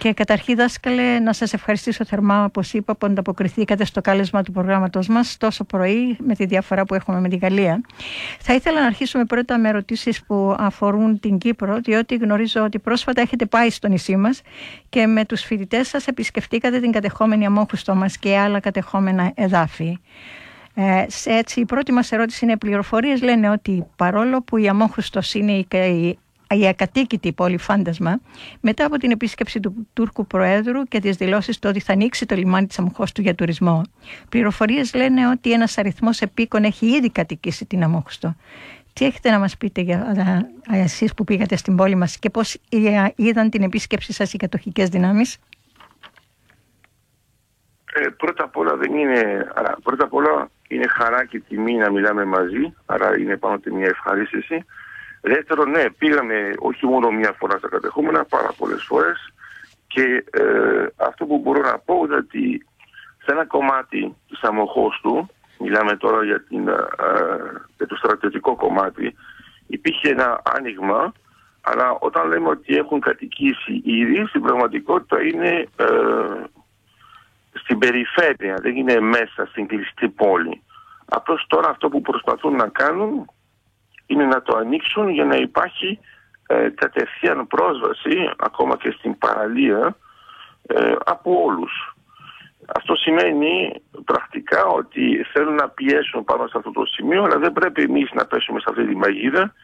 Και καταρχήν, δάσκαλε, να σας ευχαριστήσω θερμά, όπως είπα, που ανταποκριθήκατε στο κάλεσμα του προγράμματος μας τόσο πρωί, με τη διαφορά που έχουμε με τη Γαλλία. Θα ήθελα να αρχίσουμε πρώτα με ερωτήσεις που αφορούν την Κύπρο, διότι γνωρίζω ότι πρόσφατα έχετε πάει στο νησί μας και με τους φοιτητές σας επισκεφτήκατε την κατεχόμενη αμόχουστό μας και άλλα κατεχόμενα εδάφη. Ε, έτσι, η πρώτη μας ερώτηση είναι πληροφορίες λένε ότι παρόλο που η Αμόχουστος είναι η, η, η ακατοίκητη πόλη φάντασμα, μετά από την επίσκεψη του Τούρκου Προέδρου και τις δηλώσεις του ότι θα ανοίξει το λιμάνι της Αμοχώστου για τουρισμό, πληροφορίες λένε ότι ένας αριθμός επίκων έχει ήδη κατοικήσει την Αμόχωστο. Τι έχετε να μας πείτε για εσείς που πήγατε στην πόλη μας και πώς είδαν την επίσκεψη σας οι κατοχικές δυνάμεις; Ε, πρώτα απ' όλα δεν είναι, άρα, πρώτα απ' όλα είναι χαρά και τιμή να μιλάμε μαζί, άρα είναι πάνω από μια ευχαρίστηση. Δεύτερον, ναι, πήγαμε όχι μόνο μία φορά στα κατεχόμενα, πάρα πολλές φορές. Και ε, αυτό που μπορώ να πω είναι ότι σε ένα κομμάτι της του, μιλάμε τώρα για, την, ε, για το στρατιωτικό κομμάτι, υπήρχε ένα άνοιγμα, αλλά όταν λέμε ότι έχουν κατοικήσει ήδη, στην πραγματικότητα είναι ε, στην περιφέρεια, δεν είναι μέσα στην κλειστή πόλη. Απλώς τώρα αυτό που προσπαθούν να κάνουν είναι να το ανοίξουν για να υπάρχει ε, κατευθείαν πρόσβαση ακόμα και στην παραλία ε, από όλους. Αυτό σημαίνει πρακτικά ότι θέλουν να πιέσουν πάνω σε αυτό το σημείο αλλά δεν πρέπει εμείς να πέσουμε σε αυτή τη μαγίδα.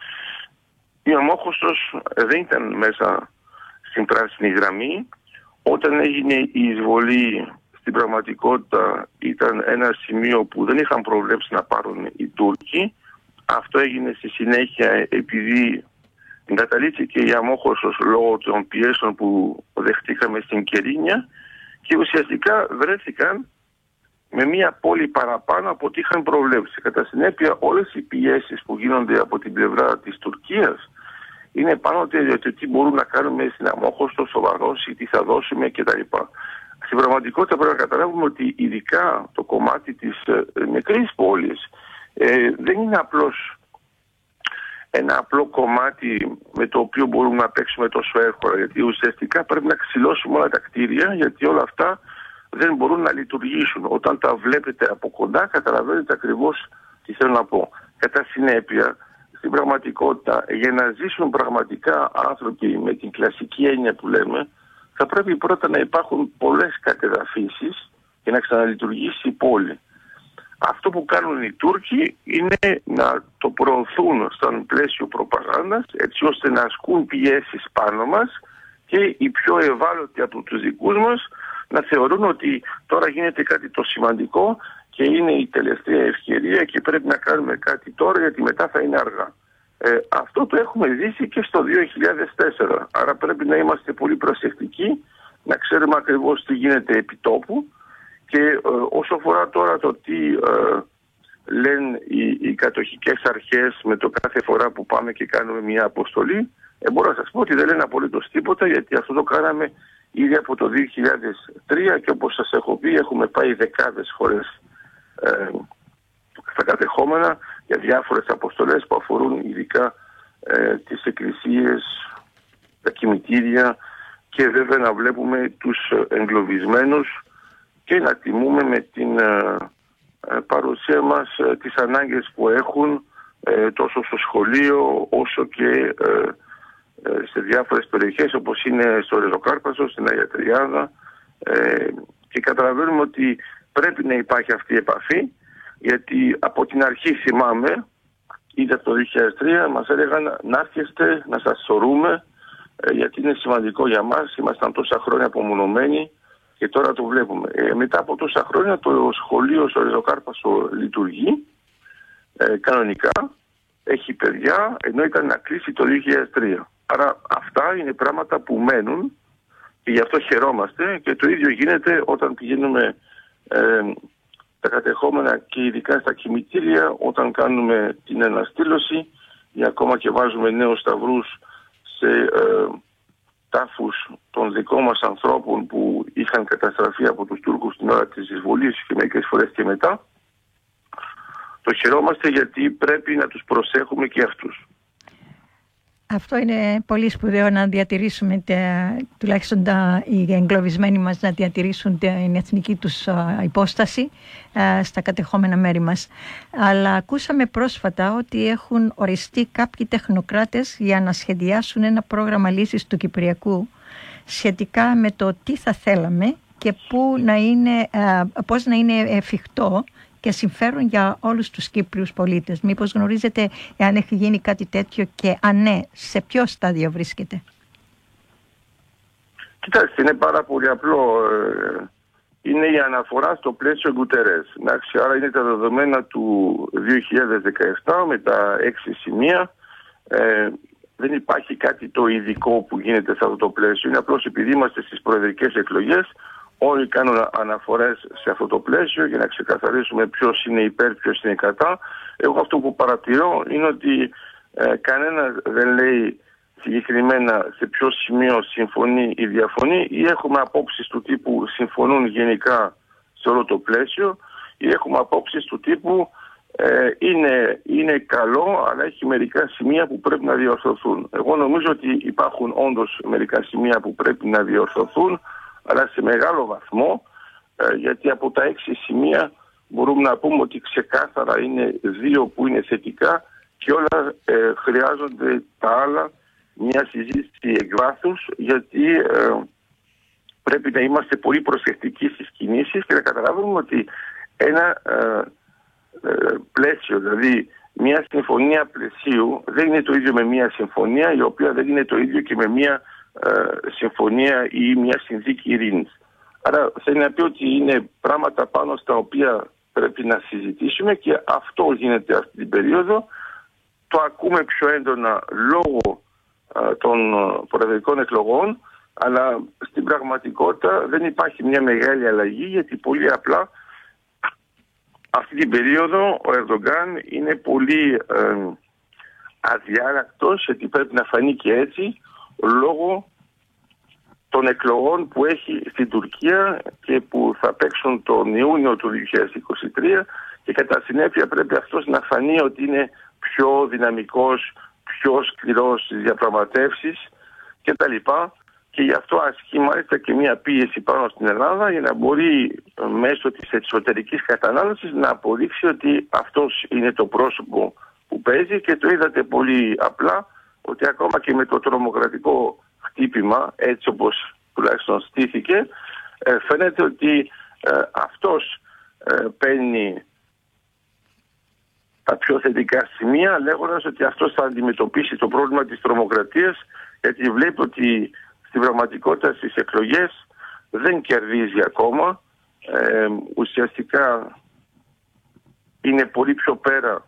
Η Αμόχωστος δεν ήταν μέσα στην πράσινη γραμμή. Όταν έγινε η εισβολή στην πραγματικότητα ήταν ένα σημείο που δεν είχαν προβλέψει να πάρουν οι Τούρκοι. Αυτό έγινε στη συνέχεια επειδή εγκαταλείφθηκε η αμόχωσος λόγω των πιέσεων που δεχτήκαμε στην Κερίνια και ουσιαστικά βρέθηκαν με μία πόλη παραπάνω από ό,τι είχαν προβλέψει. Κατά συνέπεια όλες οι πιέσεις που γίνονται από την πλευρά της Τουρκίας είναι πάνω ότι τι μπορούμε να κάνουμε στην αμόχωστο, σοβαρός ή τι θα δώσουμε κτλ. Στην πραγματικότητα πρέπει να καταλάβουμε ότι ειδικά το κομμάτι της ε, μικρής πόλης ε, δεν είναι απλώς ένα απλό κομμάτι με το οποίο μπορούμε να παίξουμε τόσο εύκολα γιατί ουσιαστικά πρέπει να ξυλώσουμε όλα τα κτίρια γιατί όλα αυτά δεν μπορούν να λειτουργήσουν. Όταν τα βλέπετε από κοντά καταλαβαίνετε ακριβώς τι θέλω να πω. Κατά συνέπεια, στην πραγματικότητα, για να ζήσουν πραγματικά άνθρωποι με την κλασική έννοια που λέμε, θα πρέπει πρώτα να υπάρχουν πολλές κατεδαφίσεις και να ξαναλειτουργήσει η πόλη. Αυτό που κάνουν οι Τούρκοι είναι να το προωθούν στον πλαίσιο προπαγάνδας έτσι ώστε να ασκούν πιέσεις πάνω μας και οι πιο ευάλωτοι από τους δικούς μας να θεωρούν ότι τώρα γίνεται κάτι το σημαντικό και είναι η τελευταία ευκαιρία και πρέπει να κάνουμε κάτι τώρα γιατί μετά θα είναι αργά. Ε, αυτό το έχουμε ζήσει και στο 2004. Άρα πρέπει να είμαστε πολύ προσεκτικοί, να ξέρουμε ακριβώς τι γίνεται επί τόπου και ε, όσο αφορά τώρα το τι ε, λένε οι, οι κατοχικές αρχές με το κάθε φορά που πάμε και κάνουμε μια αποστολή, ε, μπορώ να σας πω ότι δεν λένε απολύτως τίποτα γιατί αυτό το κάναμε ήδη από το 2003 και όπως σας έχω πει έχουμε πάει δεκάδες φορές ε, στα κατεχόμενα για διάφορες αποστολές που αφορούν ειδικά ε, τις εκκλησίες, τα κημητήρια και βέβαια να βλέπουμε τους εγκλωβισμένους και να τιμούμε με την ε, ε, παρουσία μας ε, τις ανάγκες που έχουν τόσο στο σχολείο όσο και σε διάφορες περιοχές όπως είναι στο Ρεζοκάρπασο, στην Αγία Τριάδα. Και καταλαβαίνουμε ότι πρέπει να υπάρχει αυτή η επαφή γιατί από την αρχή θυμάμαι, ήδη από το 2003, μας έλεγαν να έρχεστε, να σας σωρούμε, ε, γιατί είναι σημαντικό για μας, ήμασταν τόσα χρόνια απομονωμένοι και τώρα το βλέπουμε. Ε, μετά από τόσα χρόνια το σχολείο στο Ριζοκάρπασο λειτουργεί ε, κανονικά, έχει παιδιά, ενώ ήταν να κλείσει το 2003. Άρα αυτά είναι πράγματα που μένουν και γι' αυτό χαιρόμαστε και το ίδιο γίνεται όταν πηγαίνουμε ε, τα κατεχόμενα και ειδικά στα κημητήρια όταν κάνουμε την αναστήλωση ή ακόμα και βάζουμε νέους σταυρούς σε ε, τάφους των δικών μας ανθρώπων που είχαν καταστραφεί από τους Τούρκους την ώρα της εισβολής και μερικές φορές και μετά. Το χαιρόμαστε γιατί πρέπει να τους προσέχουμε και αυτούς. Α, Αυτό είναι πολύ σπουδαίο να διατηρήσουμε, τουλάχιστον τα, οι εγκλωβισμένοι μας να διατηρήσουν την εθνική τους υπόσταση στα κατεχόμενα μέρη μας. Αλλά ακούσαμε πρόσφατα ότι έχουν οριστεί κάποιοι τεχνοκράτες για να σχεδιάσουν ένα πρόγραμμα λύσης του Κυπριακού σχετικά με το τι θα θέλαμε και πού να είναι, πώς να είναι εφικτό και συμφέρον για όλους τους Κύπριους πολίτες. Μήπως γνωρίζετε αν έχει γίνει κάτι τέτοιο και αν ναι, σε ποιο στάδιο βρίσκεται; Κοιτάξτε, είναι πάρα πολύ απλό. Ε, είναι η αναφορά στο πλαίσιο Γκουτερές. άρα είναι τα δεδομένα του 2017 με τα έξι σημεία. Ε, δεν υπάρχει κάτι το ειδικό που γίνεται σε αυτό το πλαίσιο. Είναι απλώς επειδή είμαστε στις προεδρικές εκλογές Όλοι κάνουν αναφορές σε αυτό το πλαίσιο για να ξεκαθαρίσουμε ποιος είναι υπέρ, ποιος είναι κατά. Εγώ αυτό που παρατηρώ είναι ότι ε, κανένα δεν λέει συγκεκριμένα σε ποιο σημείο συμφωνεί ή διαφωνεί ή έχουμε απόψεις του τύπου συμφωνούν γενικά σε όλο το πλαίσιο ή έχουμε απόψεις του τύπου ε, είναι, είναι καλό αλλά έχει μερικά σημεία που πρέπει να διορθωθούν. Εγώ νομίζω ότι υπάρχουν όντως μερικά σημεία που πρέπει να διορθωθούν αλλά σε μεγάλο βαθμό ε, γιατί από τα έξι σημεία μπορούμε να πούμε ότι ξεκάθαρα είναι δύο που είναι θετικά και όλα ε, χρειάζονται τα άλλα μια συζήτηση εκβάθους γιατί ε, πρέπει να είμαστε πολύ προσεκτικοί στις κινήσεις και να καταλάβουμε ότι ένα πλαίσιο, δηλαδή μια συμφωνία πλαισίου δεν είναι το ίδιο με μια συμφωνία η οποία δεν είναι το ίδιο και με μια ε, συμφωνία ή μια συνθήκη ειρήνης. Άρα θέλει να πει ότι είναι πράγματα πάνω στα οποία πρέπει να συζητήσουμε και αυτό γίνεται αυτή την περίοδο. Το ακούμε πιο έντονα λόγω ε, των ε, προεδρικών εκλογών αλλά στην πραγματικότητα δεν υπάρχει μια μεγάλη αλλαγή γιατί πολύ απλά αυτή την περίοδο ο Ερντογκάν είναι πολύ ε, αδιάρακτος γιατί πρέπει να φανεί και έτσι λόγω των εκλογών που έχει στην Τουρκία και που θα παίξουν τον Ιούνιο του 2023 και κατά συνέπεια πρέπει αυτός να φανεί ότι είναι πιο δυναμικός, πιο σκληρός στις διαπραγματεύσεις κτλ. Και γι' αυτό ασκεί μάλιστα και μια πίεση πάνω στην Ελλάδα για να μπορεί μέσω της εσωτερικής κατανάλωσης να αποδείξει ότι αυτός είναι το πρόσωπο που παίζει και το είδατε πολύ απλά ότι ακόμα και με το τρομοκρατικό χτύπημα, έτσι όπως τουλάχιστον στήθηκε, ε, φαίνεται ότι ε, αυτός ε, παίρνει τα πιο θετικά σημεία λέγοντας ότι αυτός θα αντιμετωπίσει το πρόβλημα της τρομοκρατίας γιατί βλέπει ότι στην πραγματικότητα στις εκλογές δεν κερδίζει ακόμα. Ουσιαστικά είναι πολύ πιο πέρα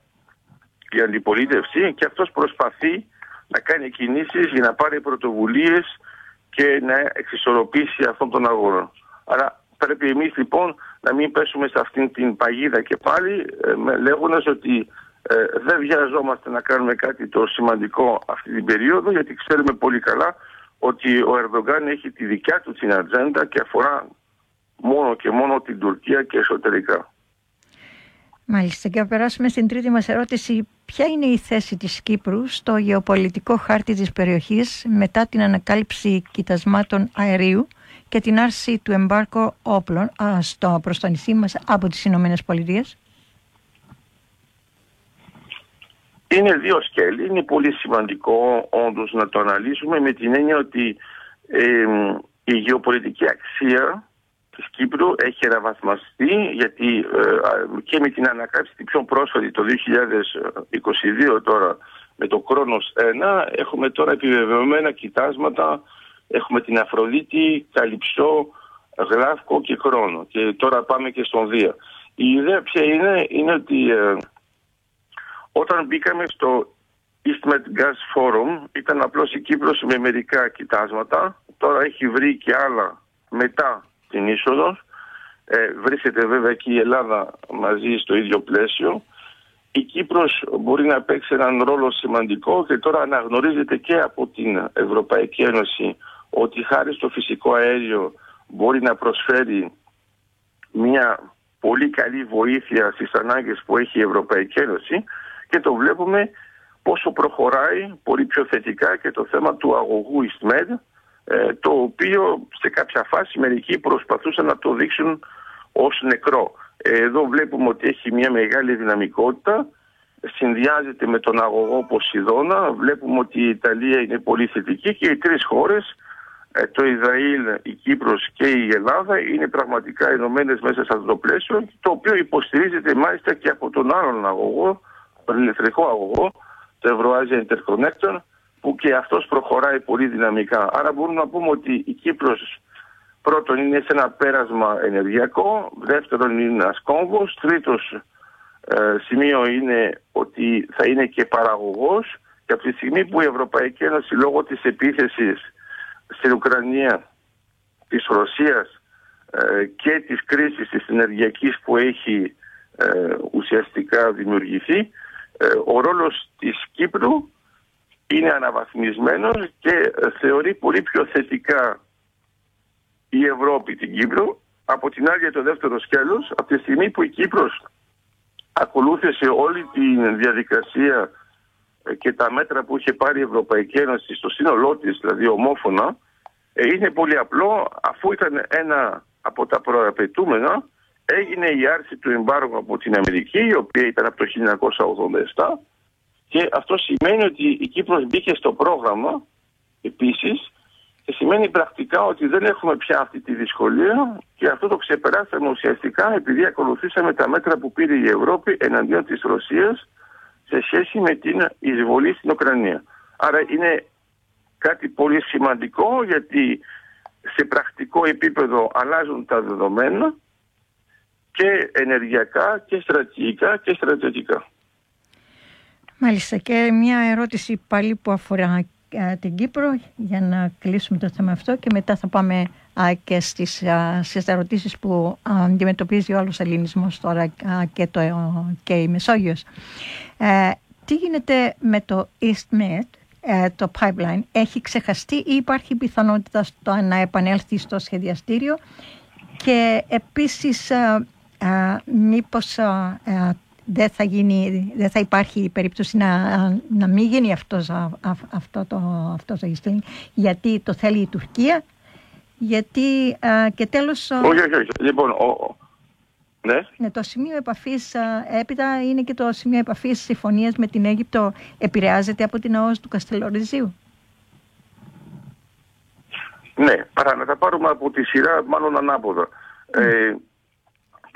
η αντιπολίτευση και αυτός προσπαθεί να κάνει κινήσεις για να πάρει πρωτοβουλίες και να εξισορροπήσει αυτόν τον αγώνα. Άρα πρέπει εμείς λοιπόν να μην πέσουμε σε αυτήν την παγίδα και πάλι ε, λέγοντας ότι ε, δεν βιαζόμαστε να κάνουμε κάτι το σημαντικό αυτή την περίοδο γιατί ξέρουμε πολύ καλά ότι ο Ερδογκάν έχει τη δικιά του την ατζέντα και αφορά μόνο και μόνο την Τουρκία και εσωτερικά. Μάλιστα και να περάσουμε στην τρίτη μας ερώτηση. Ποια είναι η θέση της Κύπρου στο γεωπολιτικό χάρτη της περιοχής μετά την ανακάλυψη κοιτασμάτων αερίου και την άρση του εμπάρκου όπλων στο, προς το νησί μας από τις Ηνωμένες Πολιτείες; Είναι δύο σκέλη. Είναι πολύ σημαντικό όντως να το αναλύσουμε με την έννοια ότι η γεωπολιτική αξία της Κύπρου έχει αναβαθμαστεί γιατί ε, και με την ανακάλυψη την πιο πρόσφατη το 2022 τώρα με το Κρόνος 1 έχουμε τώρα επιβεβαιωμένα κοιτάσματα έχουμε την Αφροδίτη, Καλυψό, Γλάφκο και Κρόνο και τώρα πάμε και στον Δία. Η ιδέα ποια είναι, είναι ότι ε, όταν μπήκαμε στο Eastmed Gas Forum ήταν απλώς η Κύπρος με μερικά κοιτάσματα τώρα έχει βρει και άλλα μετά την είσοδος. Ε, βρίσκεται βέβαια και η Ελλάδα μαζί στο ίδιο πλαίσιο. Η Κύπρος μπορεί να παίξει έναν ρόλο σημαντικό και τώρα αναγνωρίζεται και από την Ευρωπαϊκή Ένωση ότι χάρη στο φυσικό αέριο μπορεί να προσφέρει μια πολύ καλή βοήθεια στις ανάγκες που έχει η Ευρωπαϊκή Ένωση και το βλέπουμε πόσο προχωράει πολύ πιο θετικά και το θέμα του αγωγού EastMed ε, το οποίο σε κάποια φάση μερικοί προσπαθούσαν να το δείξουν ως νεκρό. Εδώ βλέπουμε ότι έχει μια μεγάλη δυναμικότητα, συνδυάζεται με τον αγωγό Ποσειδώνα, βλέπουμε ότι η Ιταλία είναι πολύ θετική και οι τρεις χώρες, ε, το Ισραήλ, η Κύπρος και η Ελλάδα είναι πραγματικά ενωμένες μέσα σε αυτό το πλαίσιο, το οποίο υποστηρίζεται μάλιστα και από τον άλλον αγωγό, τον ηλεκτρικό αγωγό, το Ευρωάζια Interconnector, που και αυτός προχωράει πολύ δυναμικά. Άρα μπορούμε να πούμε ότι η Κύπρος πρώτον είναι σε ένα πέρασμα ενεργειακό, δεύτερον είναι ένας κόμβος, τρίτος ε, σημείο είναι ότι θα είναι και παραγωγός και από τη στιγμή που η Ευρωπαϊκή Ένωση λόγω της επίθεσης στην Ουκρανία της Ρωσίας ε, και της κρίσης της ενεργειακής που έχει ε, ουσιαστικά δημιουργηθεί ο ρόλος της Κύπρου είναι αναβαθμισμένος και θεωρεί πολύ πιο θετικά η Ευρώπη την Κύπρο από την άλλη το δεύτερο σκέλος από τη στιγμή που η Κύπρος ακολούθησε όλη τη διαδικασία ε, και τα μέτρα που είχε πάρει η Ευρωπαϊκή Ένωση στο σύνολό της, δηλαδή ομόφωνα, ε, είναι πολύ απλό. Αφού ήταν ένα από τα προαπαιτούμενα έγινε η άρση του εμπάργου από την Αμερική η οποία ήταν από το 1987 και αυτό σημαίνει ότι η Κύπρος μπήκε στο πρόγραμμα επίσης και σημαίνει πρακτικά ότι δεν έχουμε πια αυτή τη δυσκολία και αυτό το ξεπεράσαμε ουσιαστικά επειδή ακολουθήσαμε τα μέτρα που πήρε η Ευρώπη εναντίον της Ρωσίας σε σχέση με την εισβολή στην Ουκρανία. Άρα είναι κάτι πολύ σημαντικό γιατί σε πρακτικό επίπεδο αλλάζουν τα δεδομένα και ενεργειακά και στρατηγικά και στρατιωτικά. Μάλιστα και μια ερώτηση πάλι που αφορά ε, την Κύπρο για να κλείσουμε το θέμα αυτό και μετά θα πάμε και στις, στις ερωτήσεις που αντιμετωπίζει ο άλλος ελληνισμός τώρα και, το, και η Μεσόγειος. Ε, τι γίνεται με το EastMed, ε, το pipeline, έχει ξεχαστεί ή υπάρχει πιθανότητα στο, να επανέλθει στο σχεδιαστήριο; Και επίσης μήπως δεν θα, γίνει, δεν θα υπάρχει περίπτωση να, να μην γίνει αυτός, αυτό το, αυτός γιατί το θέλει η Τουρκία γιατί και τέλος... Όχι, όχι, όχι. Λοιπόν, ο, ναι. ναι. Το σημείο επαφής έπειτα είναι και το σημείο επαφής συμφωνίας με την Αίγυπτο επηρεάζεται από την ΑΟΣ του Καστελοριζίου. Ναι, παρά να τα πάρουμε από τη σειρά μάλλον ανάποδα. Mm. Ε,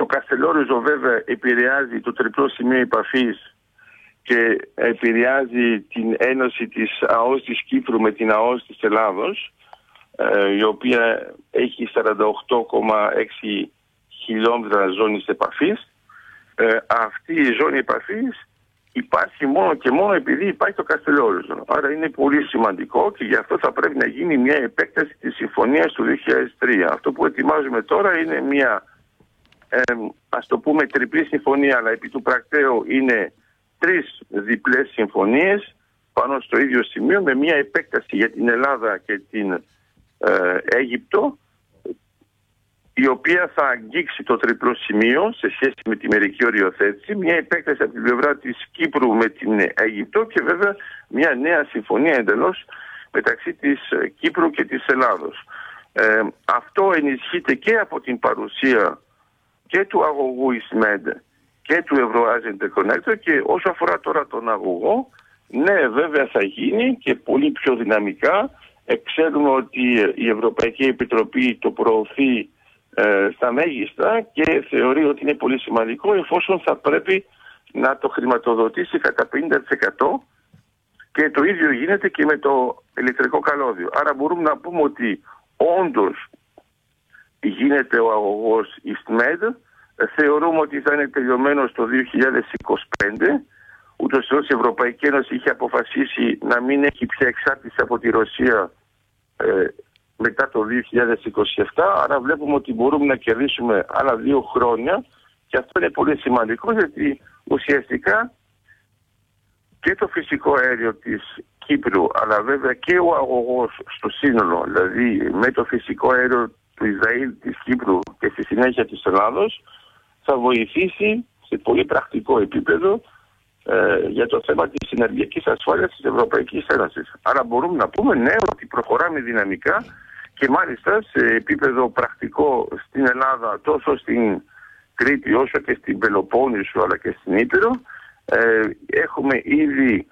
το Καστελόριζο βέβαια επηρεάζει το τριπλό σημείο επαφής και επηρεάζει την ένωση της ΑΟΣ της Κύπρου με την ΑΟΣ της Ελλάδος ε, η οποία έχει 48,6 χιλιόμετρα ζώνης επαφής. Ε, αυτή η ζώνη επαφής υπάρχει μόνο και μόνο επειδή υπάρχει το Καστελόριζο. Άρα είναι πολύ σημαντικό και γι' αυτό θα πρέπει να γίνει μια επέκταση της συμφωνίας του 2003. Αυτό που ετοιμάζουμε τώρα είναι μια ε, ας το πούμε τριπλή συμφωνία αλλά επί του πρακτέου είναι τρεις διπλές συμφωνίες πάνω στο ίδιο σημείο με μια επέκταση για την Ελλάδα και την ε, Αίγυπτο η οποία θα αγγίξει το τριπλό σημείο σε σχέση με τη μερική οριοθέτηση, μια επέκταση από την πλευρά της Κύπρου με την Αίγυπτο και βέβαια μια νέα συμφωνία εντελώς μεταξύ της Κύπρου και της Ελλάδος. Ε, αυτό ενισχύεται και από την παρουσία και του αγωγού Ισμέντ και του Ευρωάζεν Interconnector και όσο αφορά τώρα τον αγωγό, ναι βέβαια θα γίνει και πολύ πιο δυναμικά. Ε, ξέρουμε ότι η Ευρωπαϊκή Επιτροπή το προωθεί ε, στα μέγιστα και θεωρεί ότι είναι πολύ σημαντικό εφόσον θα πρέπει να το χρηματοδοτήσει κατά 50% και το ίδιο γίνεται και με το ηλεκτρικό καλώδιο. Άρα μπορούμε να πούμε ότι όντως γίνεται ο αγωγός EastMed. Θεωρούμε ότι θα είναι τελειωμένος το 2025. Ούτως ή η Ευρωπαϊκή Ένωση είχε αποφασίσει να μην έχει πια εξάρτηση από τη Ρωσία ε, μετά το 2027. Άρα βλέπουμε ότι μπορούμε να κερδίσουμε άλλα δύο χρόνια και αυτό είναι πολύ σημαντικό γιατί ουσιαστικά και το φυσικό αέριο της Κύπρου αλλά βέβαια και ο αγωγός στο σύνολο δηλαδή με το φυσικό αέριο του Ισραήλ, της Κύπρου και στη συνέχεια της Ελλάδος θα βοηθήσει σε πολύ πρακτικό επίπεδο ε, για το θέμα της συνεργειακής ασφάλειας της Ευρωπαϊκής Ένωσης. Άρα μπορούμε να πούμε ναι ότι προχωράμε δυναμικά και μάλιστα σε επίπεδο πρακτικό στην Ελλάδα τόσο στην Κρήτη όσο και στην Πελοπόννησο αλλά και στην Ήπειρο ε, έχουμε ήδη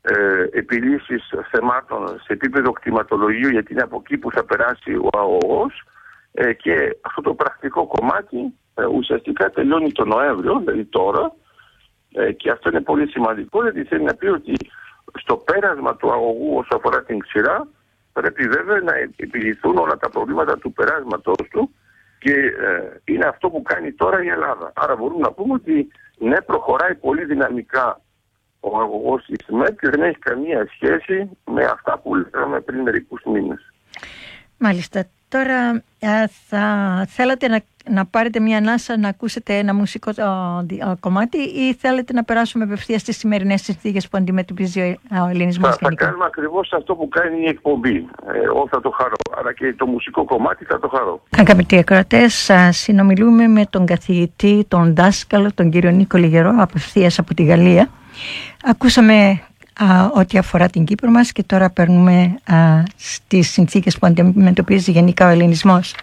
ε, επιλύσεις θεμάτων σε επίπεδο κτηματολογίου γιατί είναι από εκεί που θα περάσει ο αγωγός ε, και αυτό το πρακτικό κομμάτι ε, ουσιαστικά τελειώνει το Νοέμβριο, δηλαδή τώρα ε, και αυτό είναι πολύ σημαντικό γιατί θέλει να πει ότι στο πέρασμα του αγωγού όσο αφορά την ξηρά πρέπει βέβαια να επιληθούν όλα τα προβλήματα του περάσματός του και ε, είναι αυτό που κάνει τώρα η Ελλάδα. Άρα μπορούμε να πούμε ότι ναι προχωράει πολύ δυναμικά ο αγωγός της ΜΕΤ και δεν έχει καμία σχέση με αυτά που λέγαμε πριν μερικούς μήνες. Μάλιστα. Τώρα θα θέλατε να, να πάρετε μια ανάσα να ακούσετε ένα μουσικό κομμάτι ή θέλετε να περάσουμε απευθείας στις σημερινές συνθήκες που αντιμετωπίζει ο ελληνισμός θα, θα κάνουμε ακριβώς αυτό που κάνει η εκπομπή. Ε, εγώ θα το χαρώ. Αλλά και το μουσικό κομμάτι θα το χαρώ. Αγαπητοί ακροατές, συνομιλούμε με τον καθηγητή, τον δάσκαλο, τον κύριο Νίκο Λιγερό, απευθείας από τη Γαλλία. Ακούσαμε α, ό,τι αφορά την Κύπρο μας και τώρα παίρνουμε α, στις συνθήκες που αντιμετωπίζει γενικά ο ελληνισμός.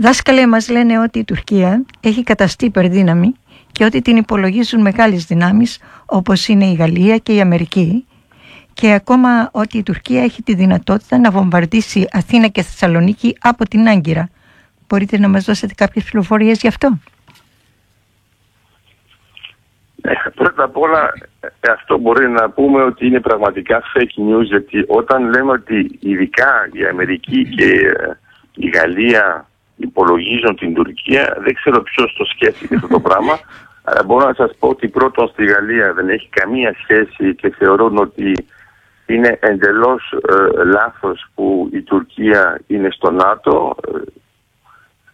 Δάσκαλε μας λένε ότι η Τουρκία έχει καταστεί υπερδύναμη και ότι την υπολογίζουν μεγάλες δυνάμεις όπως είναι η Γαλλία και η Αμερική και ακόμα ότι η Τουρκία έχει τη δυνατότητα να βομβαρδίσει Αθήνα και Θεσσαλονίκη από την Άγκυρα. Μπορείτε να μας δώσετε κάποιες πληροφορίες γι' αυτό; Ε, πρώτα απ' όλα ε, αυτό μπορεί να πούμε ότι είναι πραγματικά fake news γιατί όταν λέμε ότι ειδικά η Αμερική και ε, η Γαλλία υπολογίζουν την Τουρκία. Δεν ξέρω ποιος το σκέφτηκε αυτό το πράγμα αλλά μπορώ να σας πω ότι πρώτον στη Γαλλία δεν έχει καμία σχέση και θεωρούν ότι είναι εντελώς ε, λάθος που η Τουρκία είναι στο ΝΑΤΟ.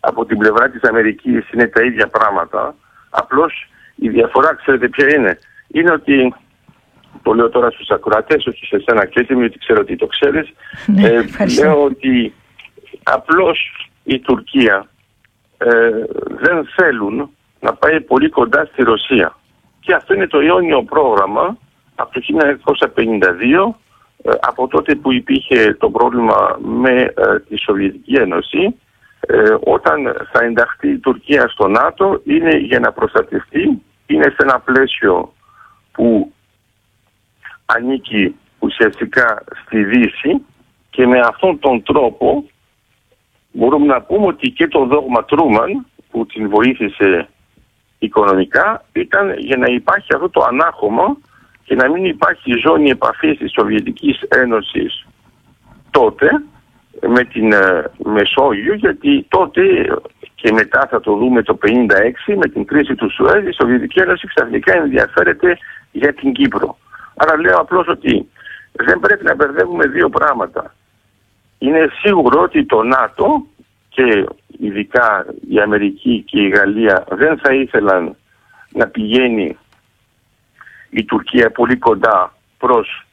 Από την πλευρά της Αμερικής είναι τα ίδια πράγματα. Απλώς η διαφορά, ξέρετε ποια είναι; Είναι ότι, το λέω τώρα στους ακροατές, όχι σε εσένα Κρήτη, γιατί ξέρω ότι το ξέρεις, ναι, ε, λέω ότι απλώς η Τουρκία ε, δεν θέλουν να πάει πολύ κοντά στη Ρωσία. Και αυτό είναι το αιώνιο πρόγραμμα από το 1952, ε, από τότε που υπήρχε το πρόβλημα με ε, τη Σοβιετική Ένωση, ε, όταν θα ενταχθεί η Τουρκία στο ΝΑΤΟ είναι για να προστατευτεί είναι σε ένα πλαίσιο που ανήκει ουσιαστικά στη Δύση και με αυτόν τον τρόπο μπορούμε να πούμε ότι και το δόγμα Τρούμαν που την βοήθησε οικονομικά ήταν για να υπάρχει αυτό το ανάχωμα και να μην υπάρχει ζώνη επαφής της Σοβιετικής Ένωσης τότε με την ε, Μεσόγειο γιατί τότε και μετά θα το δούμε το 1956 με την κρίση του Σουέζ η Σοβιετική Ένωση ξαφνικά ενδιαφέρεται για την Κύπρο. Άρα λέω απλώς ότι δεν πρέπει να μπερδεύουμε δύο πράγματα. Είναι σίγουρο ότι το ΝΑΤΟ και ειδικά η Αμερική και η Γαλλία δεν θα ήθελαν να πηγαίνει η Τουρκία πολύ κοντά προς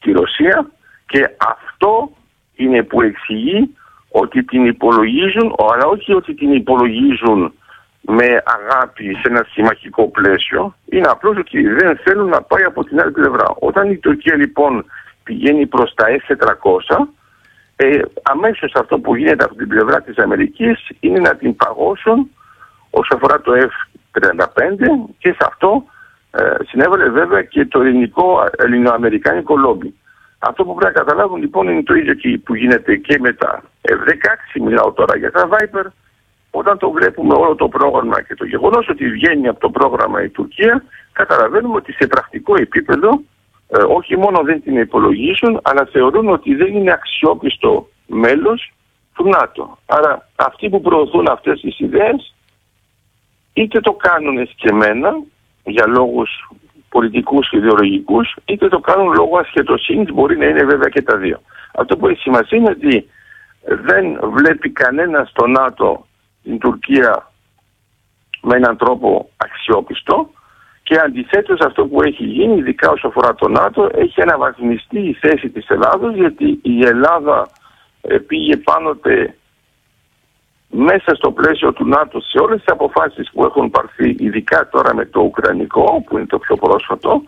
τη Ρωσία και αυτό είναι που εξηγεί ότι την υπολογίζουν, αλλά όχι ότι την υπολογίζουν με αγάπη σε ένα συμμαχικό πλαίσιο. Είναι απλώς ότι δεν θέλουν να πάει από την άλλη πλευρά. Όταν η Τουρκία λοιπόν πηγαίνει προς τα S-400, ε, αμέσως αυτό που γίνεται από την πλευρά της Αμερικής είναι να την παγώσουν όσο αφορά το F-35 και σε αυτό ε, συνέβαλε βέβαια και το ελληνικό, ελληνοαμερικάνικο λόμπι. Αυτό που πρέπει να καταλάβουν λοιπόν είναι το ίδιο και που γίνεται και με τα F-16, μιλάω τώρα για τα Viper, όταν το βλέπουμε όλο το πρόγραμμα και το γεγονός ότι βγαίνει από το πρόγραμμα η Τουρκία, καταλαβαίνουμε ότι σε πρακτικό επίπεδο ε, όχι μόνο δεν την υπολογίζουν, αλλά θεωρούν ότι δεν είναι αξιόπιστο μέλος του ΝΑΤΟ. Άρα αυτοί που προωθούν αυτές τις ιδέες είτε το κάνουν εσκεμμένα για λόγους πολιτικούς και ιδεολογικούς, είτε το κάνουν λόγω ασχετοσύνης, μπορεί να είναι βέβαια και τα δύο. Αυτό που έχει σημασία είναι ότι δεν βλέπει κανένας στο ΝΑΤΟ την Τουρκία με έναν τρόπο αξιόπιστο και αντιθέτως αυτό που έχει γίνει, ειδικά όσο αφορά το ΝΑΤΟ, έχει αναβαθμιστεί η θέση της Ελλάδος γιατί η Ελλάδα ε, πήγε πάντοτε μέσα στο πλαίσιο του ΝΑΤΟ σε όλες τις αποφάσεις που έχουν πάρθει ειδικά τώρα με το Ουκρανικό που είναι το πιο πρόσφατο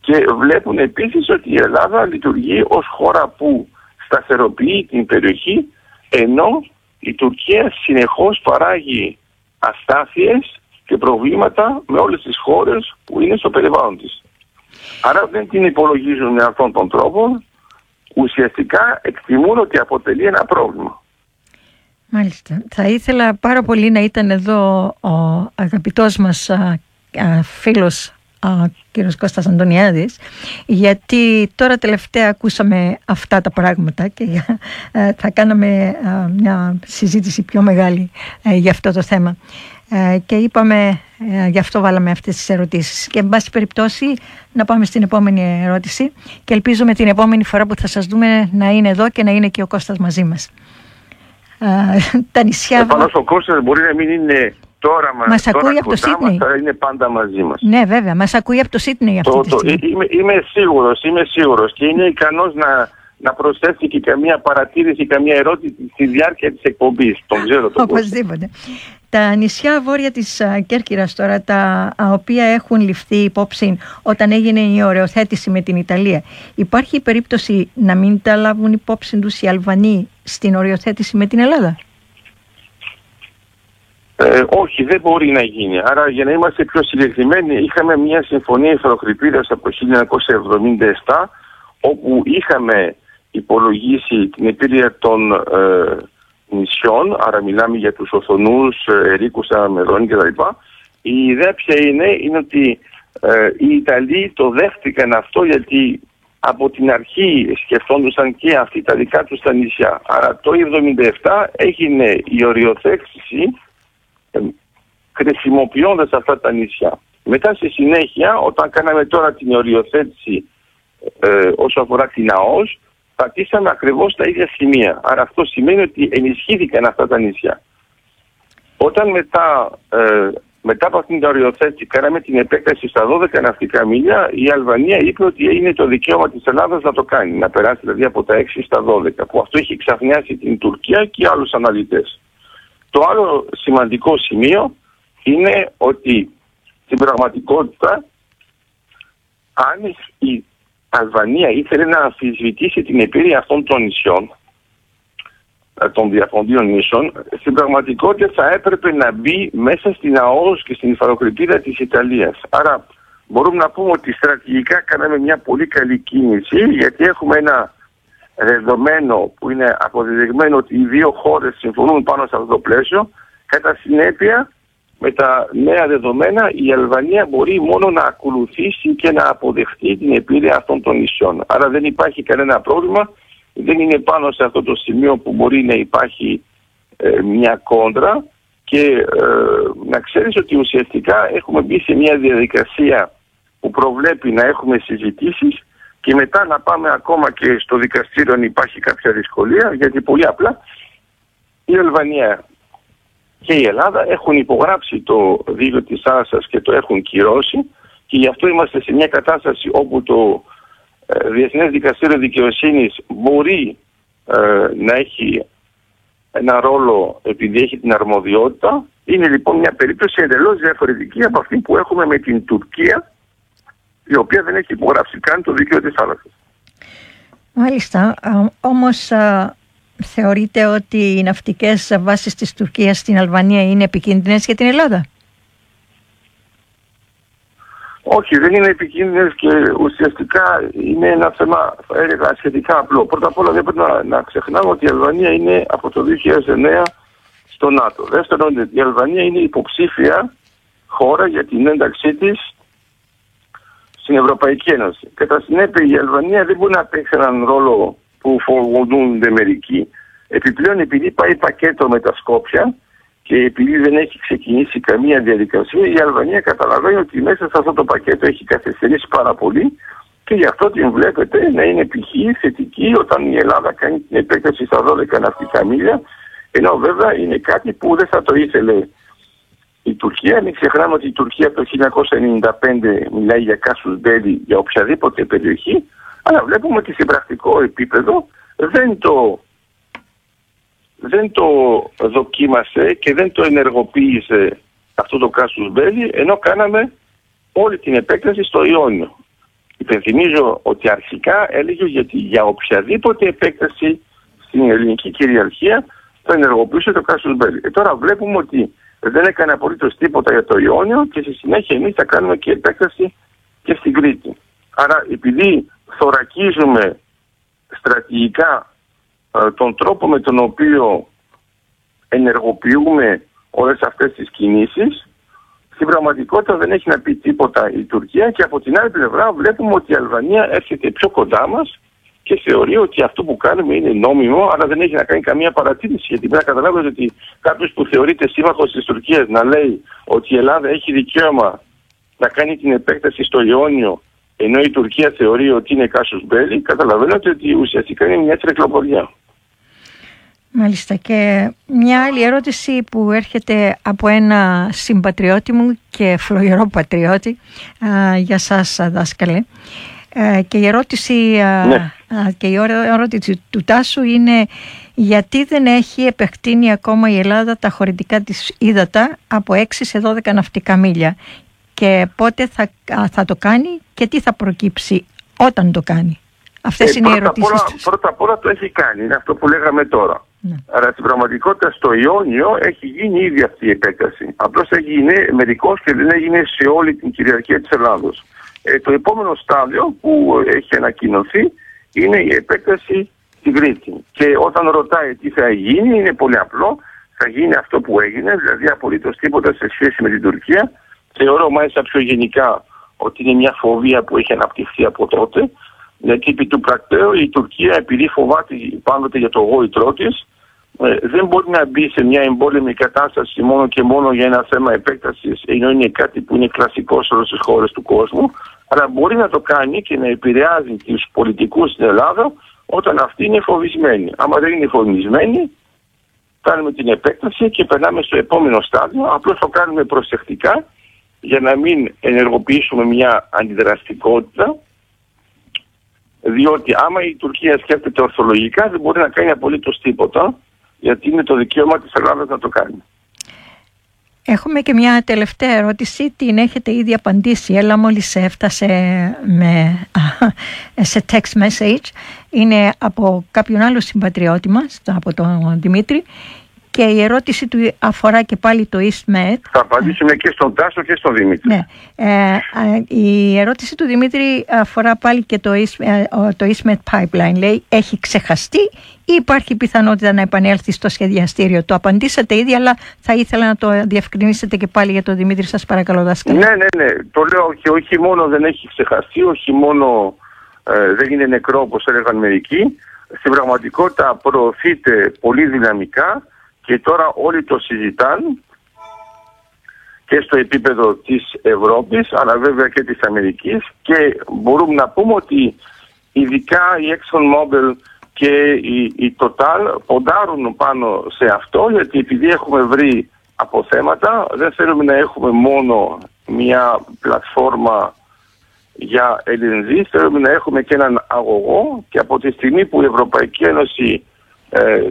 και βλέπουν επίσης ότι η Ελλάδα λειτουργεί ως χώρα που σταθεροποιεί την περιοχή ενώ η Τουρκία συνεχώς παράγει αστάθειες και προβλήματα με όλες τις χώρες που είναι στο περιβάλλον της. Άρα δεν την υπολογίζουν με αυτόν τον τρόπο, ουσιαστικά εκτιμούν ότι αποτελεί ένα πρόβλημα. Μάλιστα. Θα ήθελα πάρα πολύ να ήταν εδώ ο αγαπητός μας α, α, φίλος ο κύριος Κώστας Αντωνιάδης γιατί τώρα τελευταία ακούσαμε αυτά τα πράγματα και ε, θα κάναμε μια συζήτηση πιο μεγάλη ε, για αυτό το θέμα ε, και είπαμε γι' αυτό βάλαμε αυτές τις ερωτήσεις και εν πάση περιπτώσει να πάμε στην επόμενη ερώτηση και ελπίζουμε την επόμενη φορά που θα σας δούμε να είναι εδώ και να είναι και ο Κώστας μαζί μας τα νησιά... Επάνω ο Κώστας μπορεί να μην είναι τώρα μας, μας ακούει από το Σίτνεϊ; Θα είναι πάντα μαζί μας. Ναι βέβαια, μας ακούει από το Σίτνεϊ αυτή το, τη στιγμή. Το, είμαι, είμαι σίγουρος, είμαι σίγουρος και είναι ικανός να, να προσθέσει και καμία παρατήρηση, καμία ερώτηση στη διάρκεια της εκπομπής. Τον ξέρω τον Οπωσδήποτε. Τα νησιά βόρεια της Κέρκυρας τώρα, τα οποία έχουν ληφθεί υπόψη όταν έγινε η οριοθέτηση με την Ιταλία, υπάρχει περίπτωση να μην τα λάβουν υπόψη τους οι Αλβανοί στην οριοθέτηση με την Ελλάδα; Ε, όχι, δεν μπορεί να γίνει. Άρα για να είμαστε πιο συγκεκριμένοι, είχαμε μια συμφωνία υφαλοκρηπίδας από το 1977, όπου είχαμε υπολογίσει την επίρρεια των ε, νησιών, άρα μιλάμε για τους Οθονούς, ε, Ερίκους, Αμερώνη κτλ. Η ιδέα ποια είναι, είναι ότι ε, οι Ιταλοί το δέχτηκαν αυτό γιατί από την αρχή σκεφτόντουσαν και αυτοί τα δικά τους τα νησιά. Άρα το 1977 έγινε η οριοθέτηση ε, χρησιμοποιώντας αυτά τα νησιά. Μετά στη συνέχεια, όταν κάναμε τώρα την οριοθέτηση ε, όσο αφορά την ΑΟΣ, πατήσαμε ακριβώς τα ίδια σημεία. Άρα αυτό σημαίνει ότι ενισχύθηκαν αυτά τα νησιά. Όταν μετά, ε, μετά από αυτήν την οριοθέτηση κάναμε την επέκταση στα 12 ναυτικά μίλια, η Αλβανία είπε ότι είναι το δικαίωμα της Ελλάδας να το κάνει, να περάσει δηλαδή από τα 6 στα 12, που αυτό έχει ξαφνιάσει την Τουρκία και άλλους αναλυτές. Το άλλο σημαντικό σημείο είναι ότι στην πραγματικότητα αν η Αλβανία ήθελε να αμφισβητήσει την επίρρεια αυτών των νησιών, ε, των διαφωνδίων νήσων, στην πραγματικότητα θα έπρεπε να μπει μέσα στην ΑΟΣ και στην υφαλοκρηπίδα της Ιταλίας. Άρα μπορούμε να πούμε ότι στρατηγικά κάναμε μια πολύ καλή κίνηση γιατί έχουμε ένα δεδομένο που είναι αποδεδειγμένο ότι οι δύο χώρες συμφωνούν πάνω σε αυτό το πλαίσιο, κατά συνέπεια με τα νέα δεδομένα η Αλβανία μπορεί μόνο να ακολουθήσει και να αποδεχτεί την επίρρεια αυτών των νησιών. Άρα δεν υπάρχει κανένα πρόβλημα, δεν είναι πάνω σε αυτό το σημείο που μπορεί να υπάρχει ε, μια κόντρα και ε, να ξέρεις ότι ουσιαστικά έχουμε μπει σε μια διαδικασία που προβλέπει να έχουμε συζητήσεις και μετά να πάμε ακόμα και στο δικαστήριο αν υπάρχει κάποια δυσκολία γιατί πολύ απλά η Αλβανία και η Ελλάδα έχουν υπογράψει το δίκαιο της θάλασσας και το έχουν κυρώσει και γι' αυτό είμαστε σε μια κατάσταση όπου το ε, Διεθνές Δικαστήριο Δικαιοσύνης μπορεί ε, να έχει ένα ρόλο επειδή έχει την αρμοδιότητα. Είναι λοιπόν μια περίπτωση εντελώς διαφορετική από αυτή που έχουμε με την Τουρκία η οποία δεν έχει υπογράψει καν το δίκαιο της θάλασσας. Μάλιστα, όμως θεωρείτε ότι οι ναυτικές βάσεις της Τουρκίας στην Αλβανία είναι επικίνδυνες για την Ελλάδα; Όχι, δεν είναι επικίνδυνες και ουσιαστικά είναι ένα θέμα, θα έλεγα, σχετικά απλό. Πρώτα απ' όλα δεν πρέπει να, να ξεχνάμε ότι η Αλβανία είναι από το 2009 στο ΝΑΤΟ. Δεύτερον, η Αλβανία είναι υποψήφια χώρα για την ένταξή της στην Ευρωπαϊκή Ένωση. Κατά συνέπεια, η Αλβανία δεν μπορεί να παίξει έναν ρόλο που φοβούνται μερικοί. Επιπλέον επειδή πάει πακέτο με τα Σκόπια και επειδή δεν έχει ξεκινήσει καμία διαδικασία, η Αλβανία καταλαβαίνει ότι μέσα σε αυτό το πακέτο έχει καθυστερήσει πάρα πολύ και γι' αυτό την βλέπετε να είναι π.χ. θετική όταν η Ελλάδα κάνει την επέκταση στα 12 ναυτικά μίλια, ενώ βέβαια είναι κάτι που δεν θα το ήθελε η Τουρκία. Μην ξεχνάμε ότι η Τουρκία το 1995 μιλάει για κάσους μπέλη για οποιαδήποτε περιοχή, αλλά βλέπουμε ότι σε πρακτικό επίπεδο δεν το, δεν το δοκίμασε και δεν το ενεργοποίησε αυτό το κάσους μπέλι, ενώ κάναμε όλη την επέκταση στο Ιόνιο. Υπενθυμίζω ότι αρχικά έλεγε γιατί για οποιαδήποτε επέκταση στην ελληνική κυριαρχία θα ενεργοποιούσε το κάσους μπέλι. Ε, τώρα βλέπουμε ότι δεν έκανε απολύτως τίποτα για το Ιόνιο και στη συνέχεια εμείς θα κάνουμε και επέκταση και στην Κρήτη. Άρα επειδή θωρακίζουμε στρατηγικά ε, τον τρόπο με τον οποίο ενεργοποιούμε όλες αυτές τις κινήσεις στην πραγματικότητα δεν έχει να πει τίποτα η Τουρκία και από την άλλη πλευρά βλέπουμε ότι η Αλβανία έρχεται πιο κοντά μας και θεωρεί ότι αυτό που κάνουμε είναι νόμιμο, αλλά δεν έχει να κάνει καμία παρατήρηση. Γιατί πρέπει να καταλάβετε ότι κάποιος που θεωρείται σύμμαχος της Τουρκίας να λέει ότι η Ελλάδα έχει δικαίωμα να κάνει την επέκταση στο Ιόνιο, ενώ η Τουρκία θεωρεί ότι είναι κάσος μπέλη, καταλαβαίνετε ότι ουσιαστικά είναι μια τρεκλοποριά. Μάλιστα και μια άλλη ερώτηση που έρχεται από ένα συμπατριώτη μου και φλογερό πατριώτη για σας δάσκαλε ε, και η ερώτηση, ναι. και η ερώτηση του Τάσου είναι γιατί δεν έχει επεκτείνει ακόμα η Ελλάδα τα χωρητικά της ύδατα από 6 σε 12 ναυτικά μίλια; Και πότε θα, θα το κάνει και τι θα προκύψει όταν το κάνει. Αυτές ε, είναι οι ερωτήσεις απ Πρώτα απ' όλα το έχει κάνει, είναι αυτό που λέγαμε τώρα. Ναι. Άρα στην πραγματικότητα στο Ιόνιο έχει γίνει ήδη αυτή η επέκταση. Απλώς έγινε μερικώς και δεν έγινε σε όλη την κυριαρχία της Ελλάδος. Ε, το επόμενο στάδιο που έχει ανακοινωθεί είναι η επέκταση στην Κρήτη. Και όταν ρωτάει τι θα γίνει, είναι πολύ απλό. Θα γίνει αυτό που έγινε, δηλαδή απολύτως τίποτα σε σχέση με την Τουρκία. Θεωρώ μάλιστα πιο γενικά ότι είναι μια φοβία που έχει αναπτυχθεί από τότε. Γιατί επί του πρακτέου η Τουρκία, επειδή φοβάται πάντοτε για το γόητρό της, ε, δεν μπορεί να μπει σε μια εμπόλεμη κατάσταση μόνο και μόνο για ένα θέμα επέκτασης, ενώ είναι κάτι που είναι κλασικό σε όλες τις χώρες του κόσμου αλλά μπορεί να το κάνει και να επηρεάζει τους πολιτικούς στην Ελλάδα όταν αυτοί είναι φοβισμένοι. Άμα δεν είναι φοβισμένοι, κάνουμε την επέκταση και περνάμε στο επόμενο στάδιο. Απλώς το κάνουμε προσεκτικά για να μην ενεργοποιήσουμε μια αντιδραστικότητα διότι άμα η Τουρκία σκέφτεται ορθολογικά δεν μπορεί να κάνει απολύτως τίποτα γιατί είναι το δικαίωμα της Ελλάδας να το κάνει. Έχουμε και μια τελευταία ερώτηση, την έχετε ήδη απαντήσει, αλλά μόλις έφτασε με, σε text message. Είναι από κάποιον άλλο συμπατριώτη μας, από τον Δημήτρη, και η ερώτηση του αφορά και πάλι το EastMed. Θα απαντήσουμε και στον Τάσο και στον Δημήτρη. Ναι. Ε, η ερώτηση του Δημήτρη αφορά πάλι και το, East, ε, το EastMed Pipeline. Λέει, έχει ξεχαστεί ή υπάρχει πιθανότητα να επανέλθει στο σχεδιαστήριο; Το απαντήσατε ήδη, αλλά θα ήθελα να το διευκρινίσετε και πάλι για τον Δημήτρη. Σας παρακαλώ, δάσκαλα. Ναι, ναι, ναι. Το λέω και όχι μόνο δεν έχει ξεχαστεί, όχι μόνο ε, δεν είναι νεκρό όπως έλεγαν μερικοί. Στην πραγματικότητα προωθείται πολύ δυναμικά και τώρα όλοι το συζητάνε και στο επίπεδο της Ευρώπης αλλά βέβαια και της Αμερικής. Και μπορούμε να πούμε ότι ειδικά η ExxonMobil και η, η Total ποντάρουν πάνω σε αυτό γιατί επειδή έχουμε βρει αποθέματα δεν θέλουμε να έχουμε μόνο μια πλατφόρμα για LNG, θέλουμε να έχουμε και έναν αγωγό. Και από τη στιγμή που η Ευρωπαϊκή Ένωση ε,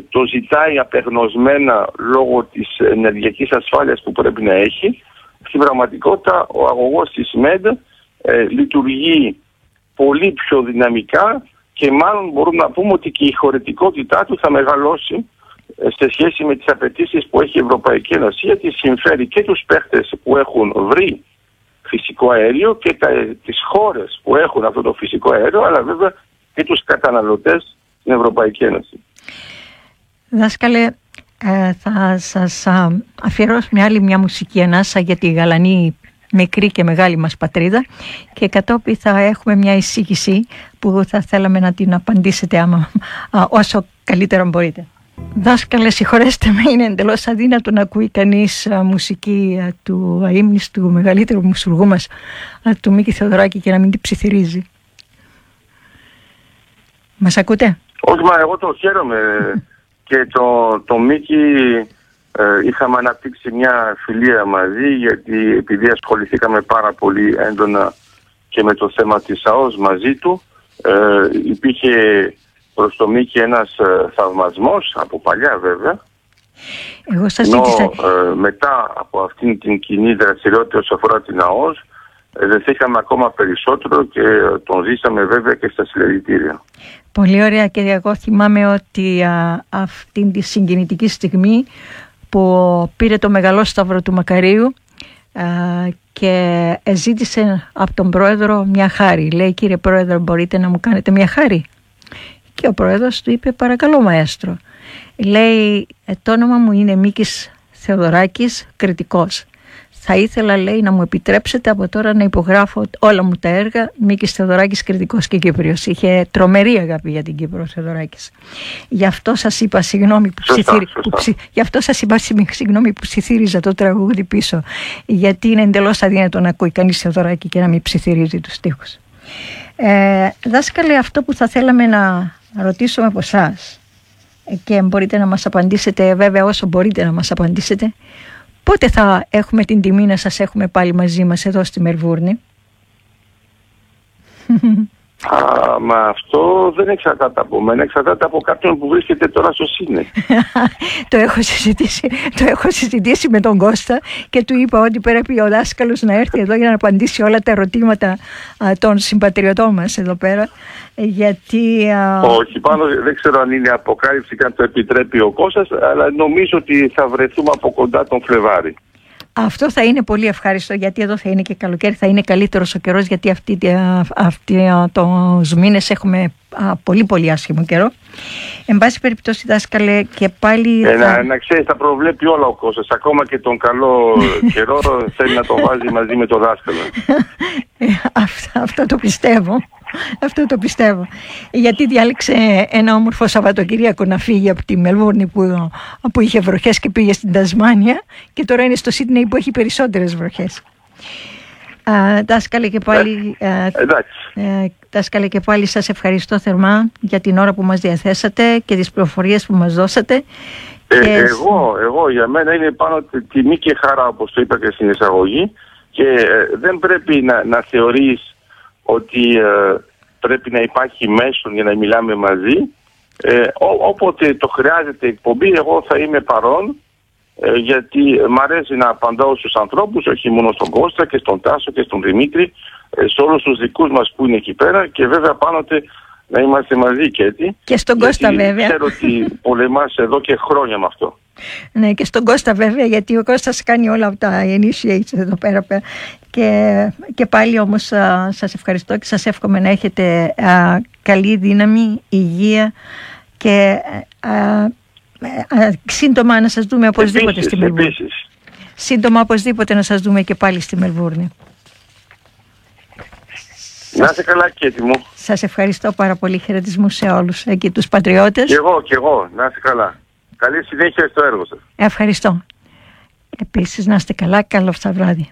το ζητάει απεγνωσμένα λόγω της ενεργειακής ασφάλειας που πρέπει να έχει. Στην πραγματικότητα ο αγωγός της ΜΕΔ ε, λειτουργεί πολύ πιο δυναμικά και μάλλον μπορούμε να πούμε ότι και η χωρητικότητά του θα μεγαλώσει ε, σε σχέση με τις απαιτήσεις που έχει η Ευρωπαϊκή Ένωση γιατί συμφέρει και τους παίχτες που έχουν βρει φυσικό αέριο και τα, τις χώρες που έχουν αυτό το φυσικό αέριο αλλά βέβαια και τους καταναλωτές στην Ευρωπαϊκή Ένωση. Δάσκαλε, ε, θα σας αφιερώσω μια άλλη μια μουσική ανάσα για τη γαλανή μικρή και μεγάλη μας πατρίδα και κατόπιν θα έχουμε μια εισήγηση που θα θέλαμε να την απαντήσετε άμα, όσο καλύτερα μπορείτε. Δάσκαλε, συγχωρέστε με, είναι εντελώς αδύνατο να ακούει κανείς μουσική του αίμνης του μεγαλύτερου μουσουργού μας, του Μίκη Θεοδωράκη, και να μην την ψιθυρίζει. Μας ακούτε; Όχι, μα εγώ το χαίρομαι και το, το Μίκη ε, είχαμε αναπτύξει μια φιλία μαζί γιατί επειδή ασχοληθήκαμε πάρα πολύ έντονα και με το θέμα της ΑΟΣ μαζί του ε, υπήρχε προς το Μίκη ένας ε, θαυμασμός, από παλιά βέβαια. Εγώ σας ζήτησα... Ε, μετά από αυτήν την κοινή δραστηριότητα όσο αφορά την ΑΟΣ, ε, δεθήκαμε ακόμα περισσότερο και τον ζήσαμε βέβαια και στα συλλογητήρια. Πολύ ωραία και εγώ θυμάμαι ότι α, αυτήν τη συγκινητική στιγμή που πήρε το μεγαλό σταύρο του Μακαρίου και ζήτησε από τον πρόεδρο μια χάρη. Λέει κύριε πρόεδρο μπορείτε να μου κάνετε μια χάρη; Και ο πρόεδρος του είπε παρακαλώ μαέστρο. Λέει το όνομα μου είναι Μίκης Θεοδωράκης, κριτικός. Θα ήθελα, λέει, να μου επιτρέψετε από τώρα να υπογράφω όλα μου τα έργα. Μίκης Θεοδωράκης, κριτικός και Κύπριος. Είχε τρομερή αγάπη για την Κύπρο Θεοδωράκης. Γι' αυτό σας είπα συγγνώμη που, ψιθύρι... Γι αυτό σας είπα συγγνώμη που ψιθύριζα το τραγούδι πίσω. Γιατί είναι εντελώς αδύνατο να ακούει κανείς Θεοδωράκη και να μην ψιθυρίζει τους στίχους. Ε, δάσκαλε, αυτό που θα θέλαμε να ρωτήσουμε από εσάς και μπορείτε να μας απαντήσετε βέβαια όσο μπορείτε να μας απαντήσετε Πότε θα έχουμε την τιμή να σας έχουμε πάλι μαζί μας εδώ στη Μερβούρνη; Α, μα αυτό δεν εξαρτάται από μένα, εξαρτάται από κάποιον που βρίσκεται τώρα στο ΣΥΝΕ. το, έχω συζητήσει, το έχω συζητήσει με τον Κώστα και του είπα ότι πρέπει ο δάσκαλος να έρθει εδώ για να απαντήσει όλα τα ερωτήματα των συμπατριωτών μας εδώ πέρα. Γιατί, Όχι, πάνω δεν ξέρω αν είναι αποκάλυψη και αν το επιτρέπει ο Κώστας, αλλά νομίζω ότι θα βρεθούμε από κοντά τον Φλεβάρι. Αυτό θα είναι πολύ ευχάριστο γιατί εδώ θα είναι και καλοκαίρι, θα είναι καλύτερος ο καιρός γιατί αυτή, αυτή τους μήνες έχουμε πολύ πολύ άσχημο καιρό. Εν πάση περιπτώσει δάσκαλε και πάλι... Ε, θα... να, ξέρεις θα προβλέπει όλα ο κόσμος, ακόμα και τον καλό καιρό θέλει να το βάζει μαζί με το δάσκαλο. Ε, αυτό το πιστεύω. Αυτό το πιστεύω. Γιατί διάλεξε ένα όμορφο Σαββατοκυριακό να φύγει από τη Μελβούρνη που, που είχε βροχές και πήγε στην Τασμάνια και τώρα είναι στο Σίδνεϊ που έχει περισσότερες βροχές. Δάσκαλε και πάλι, ε, ε, δάσκαλε και πάλι σας ευχαριστώ θερμά για την ώρα που μας διαθέσατε και τις πληροφορίες που μας δώσατε. Ε, εγώ, εγώ για μένα είναι πάνω τιμή και χαρά όπως το είπα και στην εισαγωγή και ε, δεν πρέπει να, να θεωρείς ότι ε, πρέπει να υπάρχει μέσον για να μιλάμε μαζί. Ε, όποτε το χρειάζεται εκπομπή, εγώ θα είμαι παρόν, ε, γιατί μ' αρέσει να απαντάω στους ανθρώπους, όχι μόνο στον Κώστα και στον Τάσο και στον Δημήτρη, ε, σε όλους τους δικούς μας που είναι εκεί πέρα και βέβαια πάντοτε να είμαστε μαζί και έτσι. Και στον Κώστα βέβαια. Ξέρω ότι πολεμάς εδώ και χρόνια με αυτό. Ναι και στον Κώστα βέβαια γιατί ο Κώστας κάνει όλα αυτά initiates εδώ πέρα και, και πάλι όμως α, σας ευχαριστώ και σας εύχομαι να έχετε καλή δύναμη, υγεία και α, σύντομα να σας δούμε οπωσδήποτε επίσης, στη Μελβούρνη. Σύντομα οπωσδήποτε να σας δούμε και πάλι στη Μελβούρνη. Να είστε καλά και έτοιμο. Σας ευχαριστώ πάρα πολύ. Χαιρετισμού σε όλους εκεί τους πατριώτες. Και εγώ, και εγώ. Να είστε καλά. Καλή συνέχεια στο έργο σας. Ευχαριστώ. Επίσης να είστε καλά. Καλό βράδυ.